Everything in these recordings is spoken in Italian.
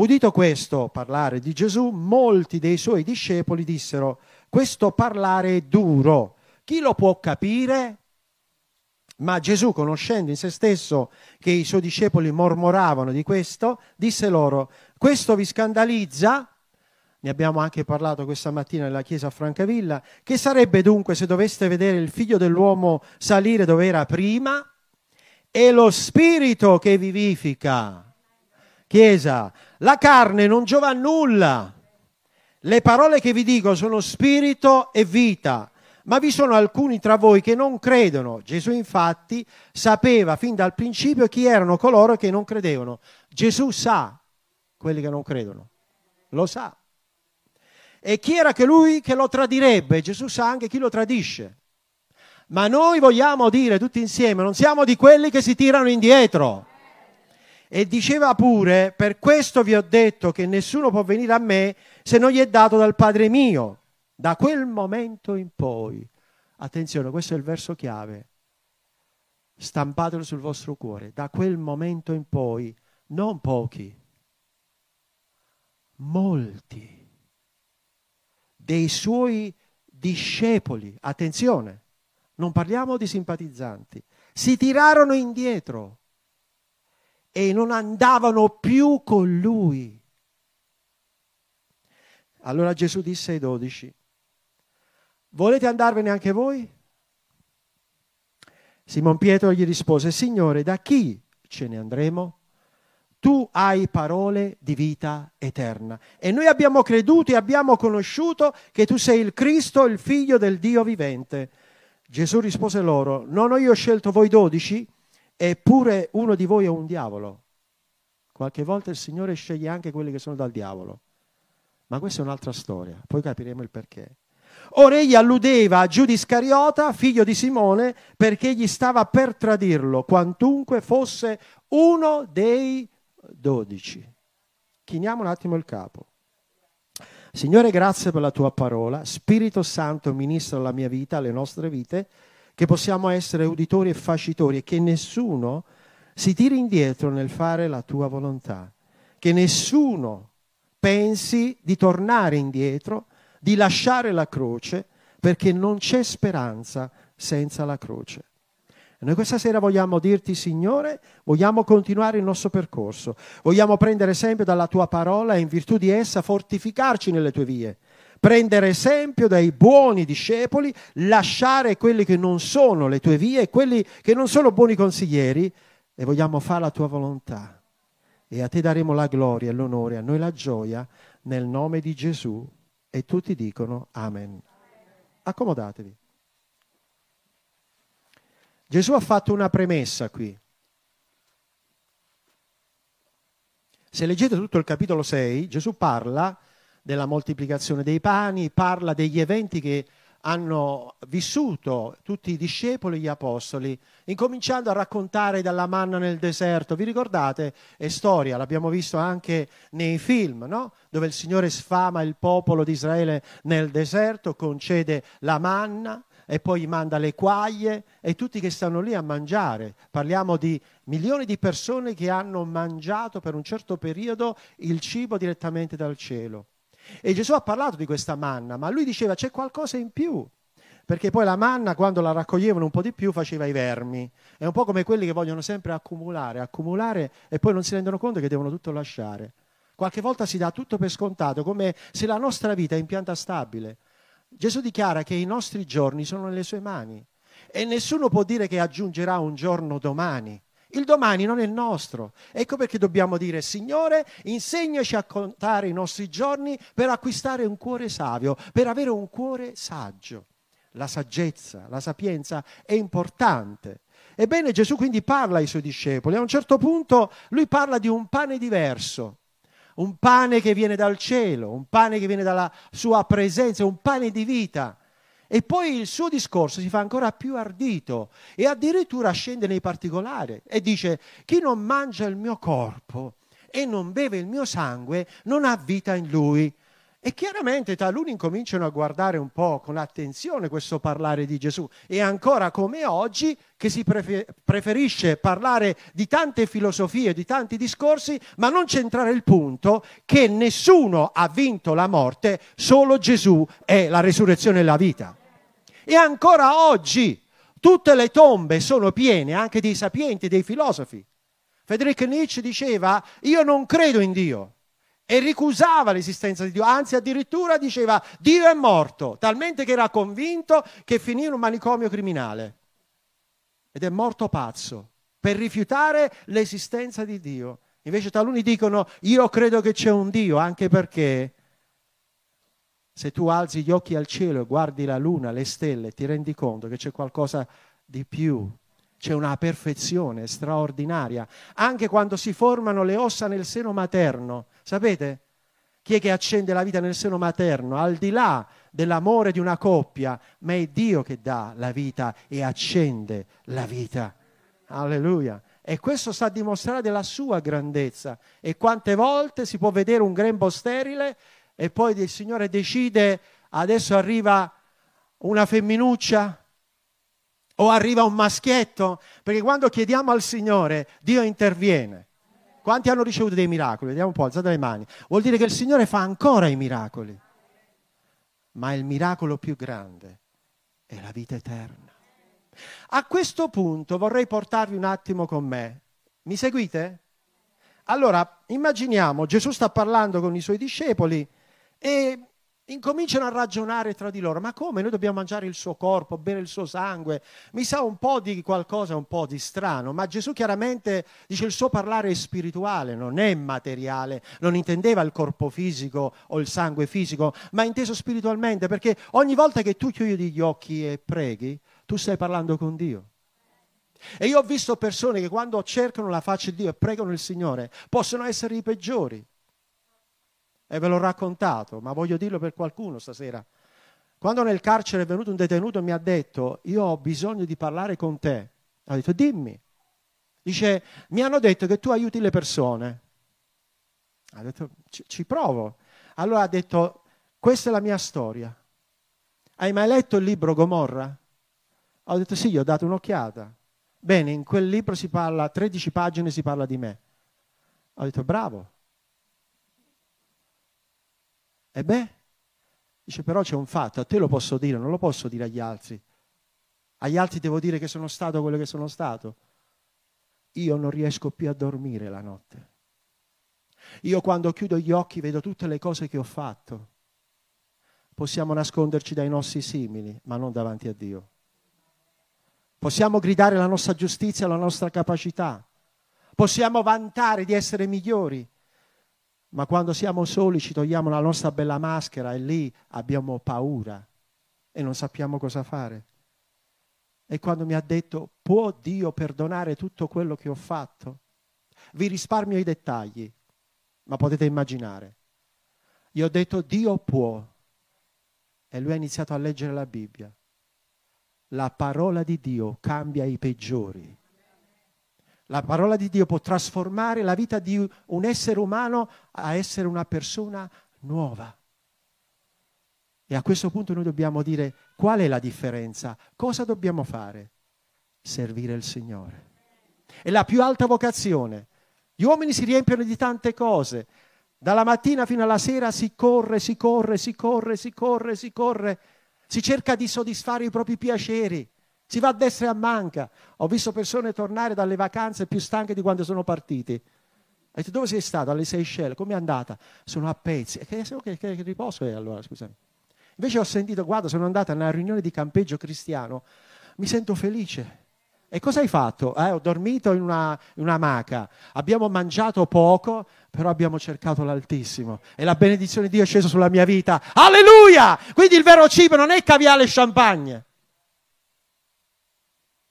Udito questo parlare di Gesù, molti dei suoi discepoli dissero, questo parlare è duro, chi lo può capire? Ma Gesù, conoscendo in se stesso che i suoi discepoli mormoravano di questo, disse loro, questo vi scandalizza? Ne abbiamo anche parlato questa mattina nella chiesa a Francavilla. Che sarebbe dunque se doveste vedere il figlio dell'uomo salire dove era prima? È lo spirito che vivifica. Chiesa, la carne non giova a nulla. Le parole che vi dico sono spirito e vita. Ma vi sono alcuni tra voi che non credono. Gesù infatti sapeva fin dal principio chi erano coloro che non credevano. Gesù sa quelli che non credono. Lo sa. E chi era che lui che lo tradirebbe? Gesù sa anche chi lo tradisce. Ma noi vogliamo dire tutti insieme, non siamo di quelli che si tirano indietro. E diceva pure, per questo vi ho detto che nessuno può venire a me se non gli è dato dal Padre mio. Da quel momento in poi, attenzione, questo è il verso chiave, stampatelo sul vostro cuore, da quel momento in poi, non pochi, molti dei suoi discepoli, attenzione, non parliamo di simpatizzanti, si tirarono indietro e non andavano più con lui. Allora Gesù disse ai dodici, Volete andarvene anche voi? Simon Pietro gli rispose, Signore, da chi ce ne andremo? Tu hai parole di vita eterna. E noi abbiamo creduto e abbiamo conosciuto che tu sei il Cristo, il figlio del Dio vivente. Gesù rispose loro, non ho io scelto voi dodici, eppure uno di voi è un diavolo. Qualche volta il Signore sceglie anche quelli che sono dal diavolo. Ma questa è un'altra storia, poi capiremo il perché. Ora egli alludeva a Giuda Iscariota, figlio di Simone, perché gli stava per tradirlo, quantunque fosse uno dei dodici. Chiniamo un attimo il capo. Signore, grazie per la tua parola. Spirito Santo ministra la mia vita, le nostre vite, che possiamo essere uditori e facitori e che nessuno si tiri indietro nel fare la tua volontà. Che nessuno pensi di tornare indietro di lasciare la croce perché non c'è speranza senza la croce. E noi questa sera vogliamo dirti, Signore, vogliamo continuare il nostro percorso, vogliamo prendere esempio dalla tua parola e in virtù di essa fortificarci nelle tue vie, prendere esempio dai buoni discepoli, lasciare quelli che non sono le tue vie, quelli che non sono buoni consiglieri e vogliamo fare la tua volontà. E a te daremo la gloria l'onore, a noi la gioia, nel nome di Gesù. E tutti dicono Amen. Accomodatevi. Gesù ha fatto una premessa qui. Se leggete tutto il capitolo 6, Gesù parla della moltiplicazione dei pani, parla degli eventi che hanno vissuto tutti i discepoli e gli apostoli, incominciando a raccontare dalla manna nel deserto. Vi ricordate? È storia, l'abbiamo visto anche nei film, no? dove il Signore sfama il popolo di Israele nel deserto, concede la manna e poi manda le quaglie e tutti che stanno lì a mangiare. Parliamo di milioni di persone che hanno mangiato per un certo periodo il cibo direttamente dal cielo. E Gesù ha parlato di questa manna, ma lui diceva c'è qualcosa in più. Perché poi la manna, quando la raccoglievano un po' di più, faceva i vermi. È un po' come quelli che vogliono sempre accumulare, accumulare e poi non si rendono conto che devono tutto lasciare. Qualche volta si dà tutto per scontato, come se la nostra vita è in pianta stabile. Gesù dichiara che i nostri giorni sono nelle sue mani e nessuno può dire che aggiungerà un giorno domani. Il domani non è nostro. Ecco perché dobbiamo dire, Signore, insegnaci a contare i nostri giorni per acquistare un cuore savio, per avere un cuore saggio. La saggezza, la sapienza è importante. Ebbene, Gesù quindi parla ai suoi discepoli. A un certo punto lui parla di un pane diverso, un pane che viene dal cielo, un pane che viene dalla sua presenza, un pane di vita. E poi il suo discorso si fa ancora più ardito e addirittura scende nei particolari e dice chi non mangia il mio corpo e non beve il mio sangue non ha vita in lui. E chiaramente taluni incominciano a guardare un po' con attenzione questo parlare di Gesù. E ancora come oggi che si preferisce parlare di tante filosofie, di tanti discorsi, ma non centrare il punto che nessuno ha vinto la morte, solo Gesù è la risurrezione e la vita. E ancora oggi tutte le tombe sono piene anche dei sapienti, dei filosofi. Friedrich Nietzsche diceva, io non credo in Dio e ricusava l'esistenza di Dio, anzi addirittura diceva Dio è morto, talmente che era convinto che finì in un manicomio criminale. Ed è morto pazzo per rifiutare l'esistenza di Dio. Invece taluni dicono io credo che c'è un Dio, anche perché se tu alzi gli occhi al cielo e guardi la luna, le stelle, ti rendi conto che c'è qualcosa di più c'è una perfezione straordinaria. Anche quando si formano le ossa nel seno materno, sapete? Chi è che accende la vita nel seno materno? Al di là dell'amore di una coppia, ma è Dio che dà la vita e accende la vita. Alleluia. E questo sta a dimostrare della sua grandezza. E quante volte si può vedere un grembo sterile e poi il Signore decide, adesso arriva una femminuccia, o arriva un maschietto? Perché quando chiediamo al Signore, Dio interviene. Quanti hanno ricevuto dei miracoli? Vediamo un po', alzate le mani. Vuol dire che il Signore fa ancora i miracoli. Ma il miracolo più grande è la vita eterna. A questo punto vorrei portarvi un attimo con me. Mi seguite? Allora, immaginiamo, Gesù sta parlando con i suoi discepoli e incominciano a ragionare tra di loro, ma come noi dobbiamo mangiare il suo corpo, bere il suo sangue? Mi sa un po' di qualcosa un po' di strano, ma Gesù chiaramente dice il suo parlare è spirituale, non è materiale, non intendeva il corpo fisico o il sangue fisico, ma inteso spiritualmente, perché ogni volta che tu chiudi gli occhi e preghi, tu stai parlando con Dio. E io ho visto persone che quando cercano la faccia di Dio e pregano il Signore, possono essere i peggiori e ve l'ho raccontato, ma voglio dirlo per qualcuno stasera. Quando nel carcere è venuto un detenuto e mi ha detto, io ho bisogno di parlare con te, ha detto, dimmi. Dice, mi hanno detto che tu aiuti le persone. Ha detto, ci, ci provo. Allora ha detto, questa è la mia storia. Hai mai letto il libro Gomorra? Ho detto sì, gli ho dato un'occhiata. Bene, in quel libro si parla, 13 pagine si parla di me. Ho detto bravo. E beh, dice però c'è un fatto, a te lo posso dire, non lo posso dire agli altri. Agli altri devo dire che sono stato quello che sono stato. Io non riesco più a dormire la notte. Io quando chiudo gli occhi vedo tutte le cose che ho fatto. Possiamo nasconderci dai nostri simili, ma non davanti a Dio. Possiamo gridare la nostra giustizia, la nostra capacità. Possiamo vantare di essere migliori, ma quando siamo soli ci togliamo la nostra bella maschera e lì abbiamo paura e non sappiamo cosa fare. E quando mi ha detto, può Dio perdonare tutto quello che ho fatto? Vi risparmio i dettagli, ma potete immaginare. Gli ho detto, Dio può. E lui ha iniziato a leggere la Bibbia. La parola di Dio cambia i peggiori. La parola di Dio può trasformare la vita di un essere umano a essere una persona nuova. E a questo punto noi dobbiamo dire qual è la differenza, cosa dobbiamo fare? Servire il Signore. È la più alta vocazione. Gli uomini si riempiono di tante cose. Dalla mattina fino alla sera si corre, si corre, si corre, si corre, si corre. Si cerca di soddisfare i propri piaceri si va a destra e a manca. Ho visto persone tornare dalle vacanze più stanche di quando sono partiti. Detto, dove sei stato? Alle Seychelles. Come è andata? Sono a pezzi. Che, che, che riposo è allora, scusami. Invece ho sentito, guarda, sono andata a una riunione di campeggio cristiano, mi sento felice. E cosa hai fatto? Eh, ho dormito in una, in una maca, abbiamo mangiato poco, però abbiamo cercato l'Altissimo e la benedizione di Dio è scesa sulla mia vita. Alleluia! Quindi il vero cibo non è caviale e champagne.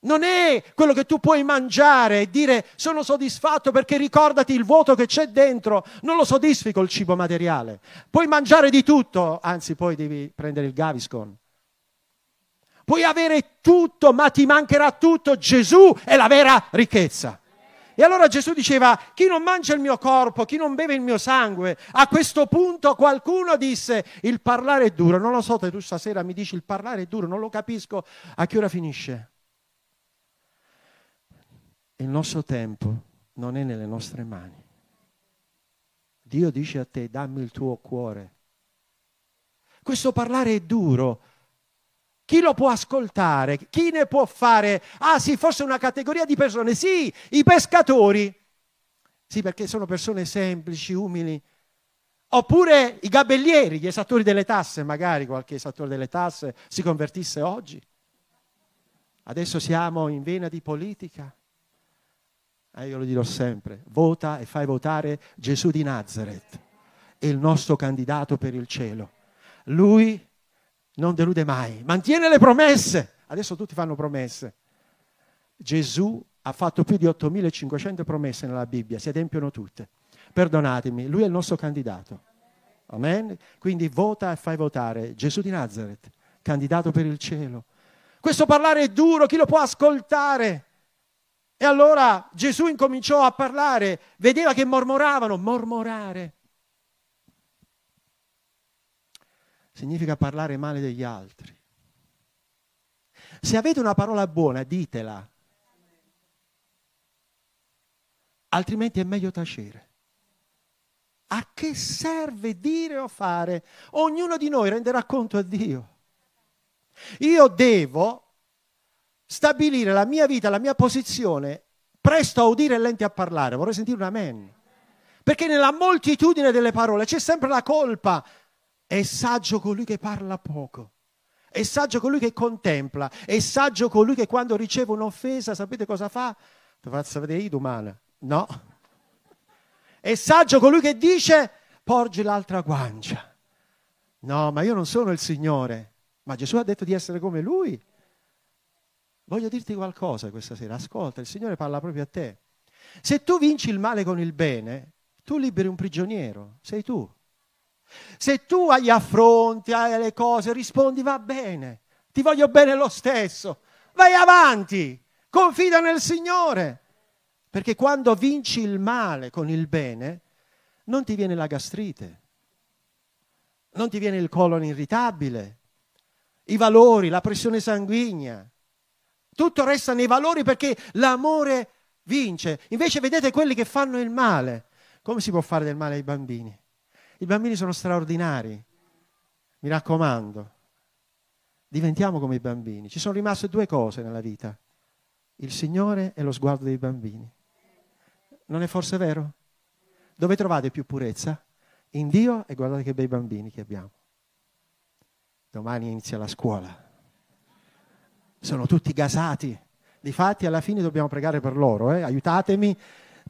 Non è quello che tu puoi mangiare e dire sono soddisfatto perché ricordati il vuoto che c'è dentro, non lo soddisfi col cibo materiale. Puoi mangiare di tutto, anzi poi devi prendere il Gaviscon. Puoi avere tutto, ma ti mancherà tutto. Gesù è la vera ricchezza. E allora Gesù diceva, chi non mangia il mio corpo, chi non beve il mio sangue. A questo punto qualcuno disse, il parlare è duro. Non lo so, te tu stasera mi dici, il parlare è duro, non lo capisco. A che ora finisce? Il nostro tempo non è nelle nostre mani. Dio dice a te, dammi il tuo cuore. Questo parlare è duro. Chi lo può ascoltare? Chi ne può fare? Ah sì, forse una categoria di persone. Sì, i pescatori. Sì, perché sono persone semplici, umili. Oppure i gabellieri, gli esattori delle tasse, magari qualche esattore delle tasse si convertisse oggi. Adesso siamo in vena di politica. Eh, io lo dirò sempre, vota e fai votare Gesù di Nazareth, il nostro candidato per il cielo. Lui non delude mai, mantiene le promesse. Adesso tutti fanno promesse. Gesù ha fatto più di 8500 promesse nella Bibbia, si adempiono tutte. Perdonatemi, lui è il nostro candidato. Amen? Quindi vota e fai votare Gesù di Nazareth, candidato per il cielo. Questo parlare è duro, chi lo può ascoltare? E allora Gesù incominciò a parlare, vedeva che mormoravano, mormorare. significa parlare male degli altri. Se avete una parola buona, ditela. Altrimenti è meglio tacere. A che serve dire o fare? Ognuno di noi renderà conto a Dio. Io devo stabilire la mia vita, la mia posizione, presto a udire e lenti a parlare. Vorrei sentire un amen. Perché nella moltitudine delle parole c'è sempre la colpa è saggio colui che parla poco. È saggio colui che contempla. È saggio colui che quando riceve un'offesa, sapete cosa fa? Ti faccio vedere io domani. No. È saggio colui che dice porgi l'altra guancia. No, ma io non sono il Signore. Ma Gesù ha detto di essere come Lui. Voglio dirti qualcosa questa sera. Ascolta, il Signore parla proprio a te. Se tu vinci il male con il bene, tu liberi un prigioniero. Sei tu. Se tu agli affronti, alle cose, rispondi va bene, ti voglio bene lo stesso, vai avanti, confida nel Signore. Perché quando vinci il male con il bene, non ti viene la gastrite, non ti viene il colon irritabile, i valori, la pressione sanguigna. Tutto resta nei valori perché l'amore vince. Invece vedete quelli che fanno il male. Come si può fare del male ai bambini? I bambini sono straordinari, mi raccomando. Diventiamo come i bambini. Ci sono rimaste due cose nella vita, il Signore e lo sguardo dei bambini. Non è forse vero? Dove trovate più purezza? In Dio e guardate che bei bambini che abbiamo. Domani inizia la scuola. Sono tutti gasati. Difatti alla fine dobbiamo pregare per loro, eh? aiutatemi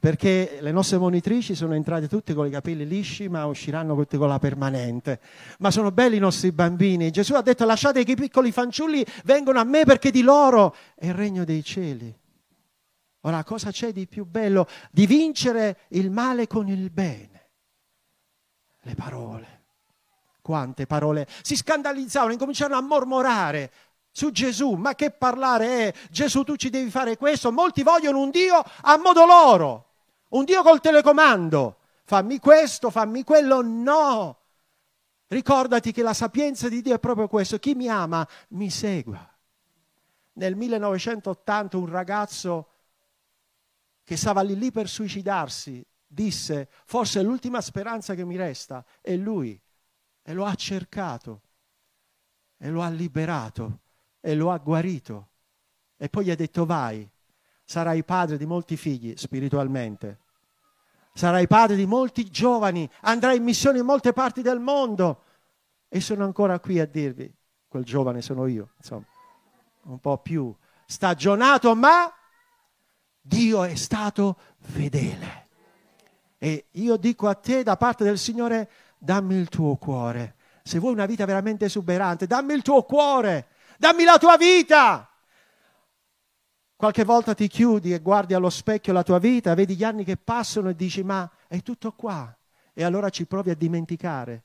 perché le nostre monitrici sono entrate tutte con i capelli lisci, ma usciranno tutte con la permanente. Ma sono belli i nostri bambini. Gesù ha detto lasciate che i piccoli fanciulli vengano a me perché di loro è il regno dei cieli. Ora, cosa c'è di più bello di vincere il male con il bene? Le parole. Quante parole. Si scandalizzavano, incominciarono a mormorare su Gesù. Ma che parlare è? Gesù, tu ci devi fare questo. Molti vogliono un Dio a modo loro. Un Dio col telecomando. Fammi questo, fammi quello. No. Ricordati che la sapienza di Dio è proprio questo. Chi mi ama mi segua. Nel 1980 un ragazzo che stava lì lì per suicidarsi disse, forse l'ultima speranza che mi resta è lui. E lo ha cercato e lo ha liberato e lo ha guarito. E poi gli ha detto vai, sarai padre di molti figli spiritualmente sarai padre di molti giovani, andrai in missione in molte parti del mondo. E sono ancora qui a dirvi, quel giovane sono io, insomma, un po' più stagionato, ma Dio è stato fedele. E io dico a te da parte del Signore, dammi il tuo cuore. Se vuoi una vita veramente esuberante, dammi il tuo cuore, dammi la tua vita. Qualche volta ti chiudi e guardi allo specchio la tua vita, vedi gli anni che passano e dici ma è tutto qua. E allora ci provi a dimenticare.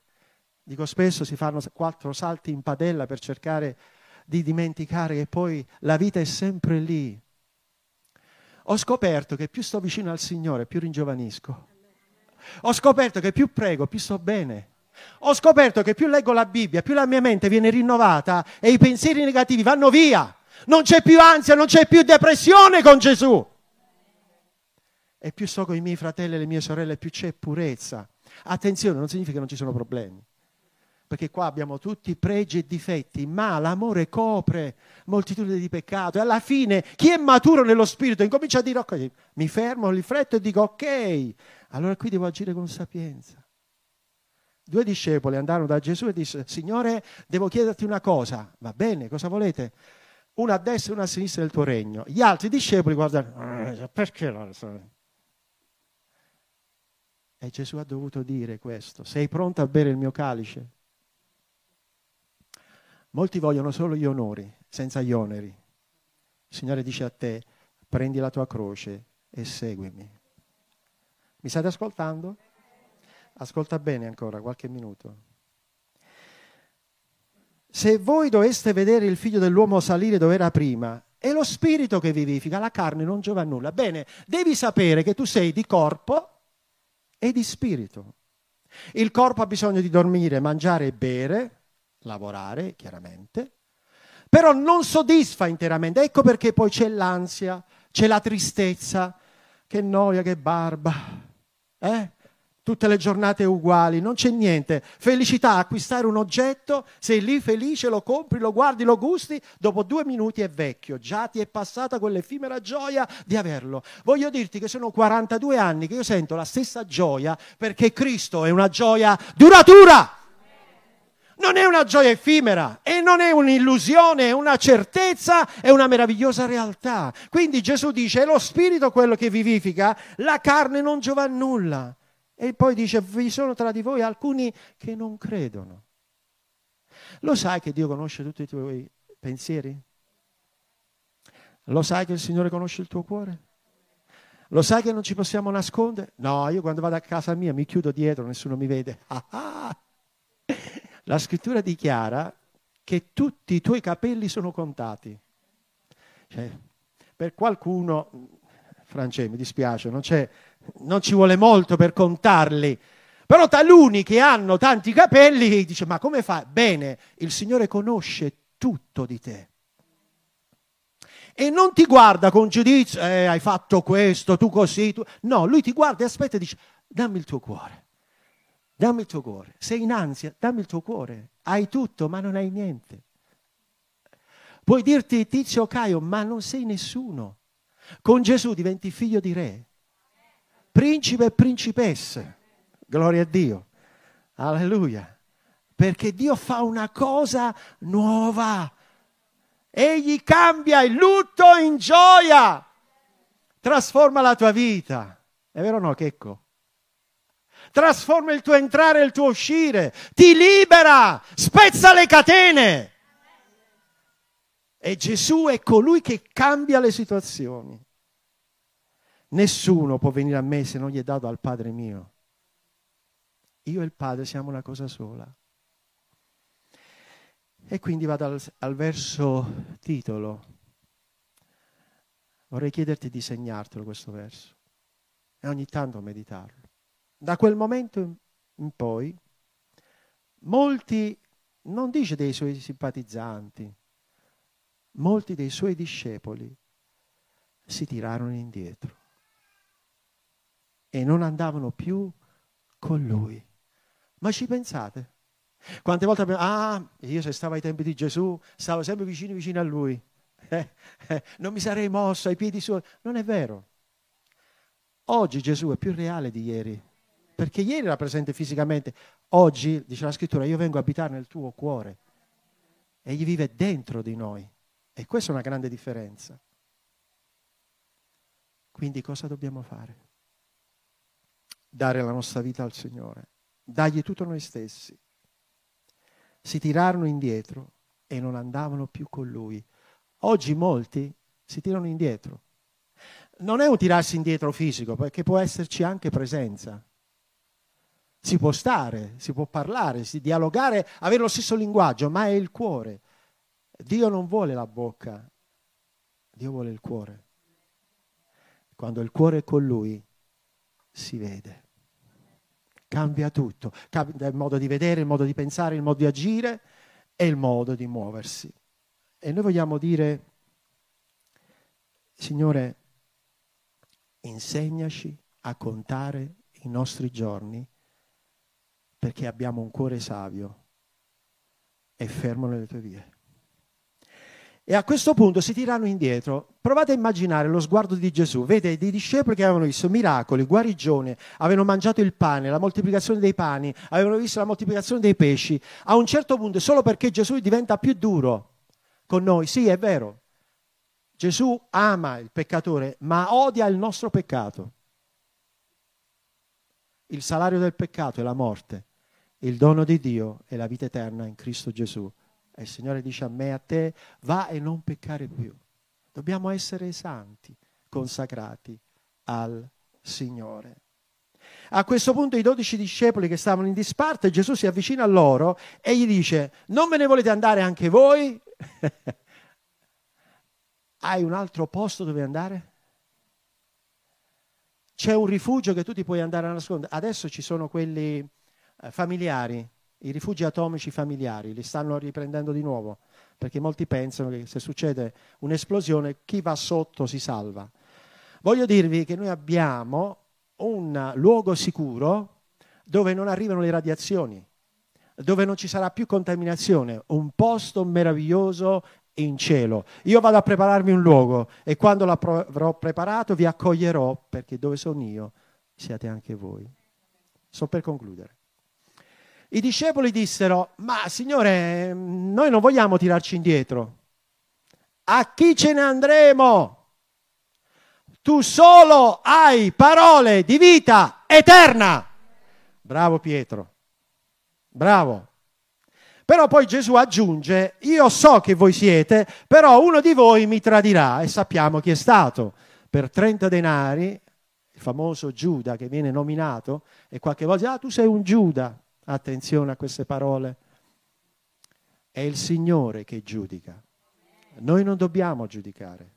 Dico spesso si fanno quattro salti in padella per cercare di dimenticare che poi la vita è sempre lì. Ho scoperto che più sto vicino al Signore, più ringiovanisco. Ho scoperto che più prego, più sto bene. Ho scoperto che più leggo la Bibbia, più la mia mente viene rinnovata e i pensieri negativi vanno via. Non c'è più ansia, non c'è più depressione con Gesù. E più sto con i miei fratelli e le mie sorelle, più c'è purezza. Attenzione, non significa che non ci sono problemi. Perché qua abbiamo tutti pregi e difetti, ma l'amore copre moltitudine di peccato. E alla fine chi è maturo nello spirito incomincia a dire ok, mi fermo, rifletto e dico ok, allora qui devo agire con sapienza. Due discepoli andarono da Gesù e dissero, Signore, devo chiederti una cosa. Va bene, cosa volete? Una a destra e una a sinistra del tuo regno. Gli altri discepoli guardano, ah, perché so? E Gesù ha dovuto dire questo, sei pronto a bere il mio calice? Molti vogliono solo gli onori, senza gli oneri. Il Signore dice a te, prendi la tua croce e seguimi. Mi state ascoltando? Ascolta bene ancora, qualche minuto. Se voi doveste vedere il figlio dell'uomo salire dove era prima, è lo spirito che vivifica, la carne non giova a nulla. Bene, devi sapere che tu sei di corpo e di spirito. Il corpo ha bisogno di dormire, mangiare e bere, lavorare chiaramente, però non soddisfa interamente. Ecco perché poi c'è l'ansia, c'è la tristezza, che noia, che barba. Eh? Tutte le giornate uguali, non c'è niente. Felicità, acquistare un oggetto, sei lì felice, lo compri, lo guardi, lo gusti, dopo due minuti è vecchio, già ti è passata quell'effimera gioia di averlo. Voglio dirti che sono 42 anni che io sento la stessa gioia perché Cristo è una gioia duratura. Non è una gioia effimera e non è un'illusione, è una certezza, è una meravigliosa realtà. Quindi Gesù dice, è lo spirito quello che vivifica, la carne non giova a nulla. E poi dice, vi sono tra di voi alcuni che non credono. Lo sai che Dio conosce tutti i tuoi pensieri? Lo sai che il Signore conosce il tuo cuore? Lo sai che non ci possiamo nascondere? No, io quando vado a casa mia mi chiudo dietro, nessuno mi vede. La scrittura dichiara che tutti i tuoi capelli sono contati. Cioè, per qualcuno, Francesco, mi dispiace, non c'è non ci vuole molto per contarli. Però taluni che hanno tanti capelli dice ma come fa? Bene, il Signore conosce tutto di te. E non ti guarda con giudizio, eh, hai fatto questo, tu così. Tu... No, lui ti guarda e aspetta e dice dammi il tuo cuore. Dammi il tuo cuore. Sei in ansia, dammi il tuo cuore. Hai tutto, ma non hai niente. Puoi dirti Tizio Caio, ma non sei nessuno. Con Gesù diventi figlio di re principe e principesse. Gloria a Dio. Alleluia. Perché Dio fa una cosa nuova. Egli cambia il lutto in gioia. Trasforma la tua vita. È vero o no, Checco? Trasforma il tuo entrare e il tuo uscire. Ti libera. Spezza le catene. E Gesù è colui che cambia le situazioni. Nessuno può venire a me se non gli è dato al Padre mio. Io e il Padre siamo una cosa sola. E quindi vado al, al verso titolo. Vorrei chiederti di segnartelo questo verso e ogni tanto meditarlo. Da quel momento in poi, molti, non dice dei suoi simpatizzanti, molti dei suoi discepoli si tirarono indietro e non andavano più con lui. Ma ci pensate? Quante volte abbiamo... Ah, io se stavo ai tempi di Gesù, stavo sempre vicino vicino a lui. Eh, eh, non mi sarei mosso ai piedi suoi. Non è vero. Oggi Gesù è più reale di ieri. Perché ieri era presente fisicamente. Oggi, dice la scrittura, io vengo a abitare nel tuo cuore. Egli vive dentro di noi. E questa è una grande differenza. Quindi cosa dobbiamo fare? Dare la nostra vita al Signore, dargli tutto noi stessi. Si tirarono indietro e non andavano più con Lui. Oggi molti si tirano indietro. Non è un tirarsi indietro fisico, perché può esserci anche presenza. Si può stare, si può parlare, si dialogare, avere lo stesso linguaggio, ma è il cuore. Dio non vuole la bocca, Dio vuole il cuore. quando il cuore è con Lui, si vede. Cambia tutto, cambia il modo di vedere, il modo di pensare, il modo di agire e il modo di muoversi. E noi vogliamo dire, Signore, insegnaci a contare i nostri giorni perché abbiamo un cuore savio e fermo nelle tue vie. E a questo punto si tirano indietro. Provate a immaginare lo sguardo di Gesù. Vede dei discepoli che avevano visto miracoli, guarigione, avevano mangiato il pane, la moltiplicazione dei pani, avevano visto la moltiplicazione dei pesci. A un certo punto, solo perché Gesù diventa più duro con noi, sì, è vero. Gesù ama il peccatore, ma odia il nostro peccato. Il salario del peccato è la morte, il dono di Dio è la vita eterna in Cristo Gesù. E il Signore dice a me a te, va e non peccare più. Dobbiamo essere santi, consacrati al Signore. A questo punto i dodici discepoli che stavano in disparte, Gesù si avvicina a loro e gli dice, non ve ne volete andare anche voi? Hai un altro posto dove andare? C'è un rifugio che tu ti puoi andare a nascondere. Adesso ci sono quelli eh, familiari, i rifugi atomici familiari li stanno riprendendo di nuovo, perché molti pensano che se succede un'esplosione chi va sotto si salva. Voglio dirvi che noi abbiamo un luogo sicuro dove non arrivano le radiazioni, dove non ci sarà più contaminazione, un posto meraviglioso in cielo. Io vado a prepararmi un luogo e quando l'avrò preparato vi accoglierò perché dove sono io siate anche voi. Sto per concludere. I discepoli dissero, ma Signore, noi non vogliamo tirarci indietro. A chi ce ne andremo? Tu solo hai parole di vita eterna. Bravo Pietro, bravo. Però poi Gesù aggiunge, io so che voi siete, però uno di voi mi tradirà e sappiamo chi è stato. Per 30 denari, il famoso Giuda che viene nominato, e qualche volta, ah tu sei un Giuda, Attenzione a queste parole. È il Signore che giudica. Noi non dobbiamo giudicare.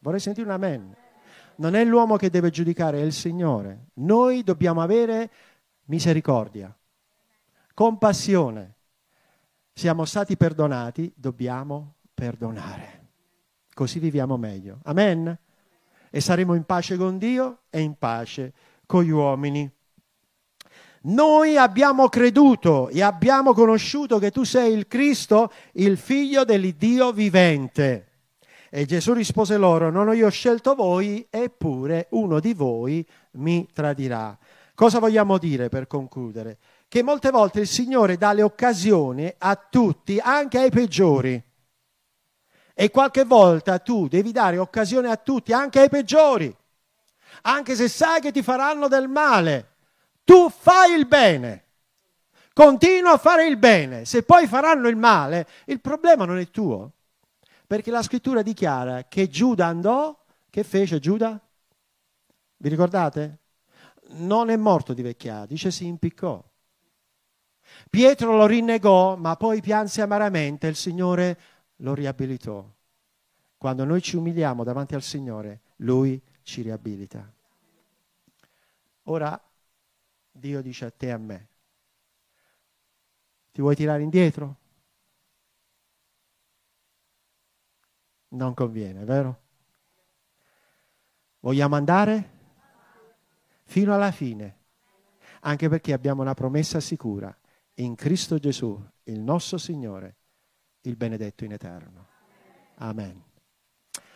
Vorrei sentire un amen. Non è l'uomo che deve giudicare, è il Signore. Noi dobbiamo avere misericordia, compassione. Siamo stati perdonati, dobbiamo perdonare. Così viviamo meglio. Amen? E saremo in pace con Dio e in pace con gli uomini. Noi abbiamo creduto e abbiamo conosciuto che tu sei il Cristo, il figlio dell'Iddio vivente. E Gesù rispose loro, non ho io scelto voi, eppure uno di voi mi tradirà. Cosa vogliamo dire per concludere? Che molte volte il Signore dà le occasioni a tutti, anche ai peggiori. E qualche volta tu devi dare occasione a tutti, anche ai peggiori, anche se sai che ti faranno del male tu fai il bene. Continua a fare il bene. Se poi faranno il male, il problema non è tuo. Perché la scrittura dichiara che Giuda andò, che fece Giuda? Vi ricordate? Non è morto di vecchiaia, dice si impiccò. Pietro lo rinnegò, ma poi pianse amaramente, il Signore lo riabilitò. Quando noi ci umiliamo davanti al Signore, Lui ci riabilita. Ora Dio dice a te e a me, ti vuoi tirare indietro? Non conviene, vero? Vogliamo andare fino alla fine, anche perché abbiamo una promessa sicura in Cristo Gesù, il nostro Signore, il benedetto in eterno. Amen.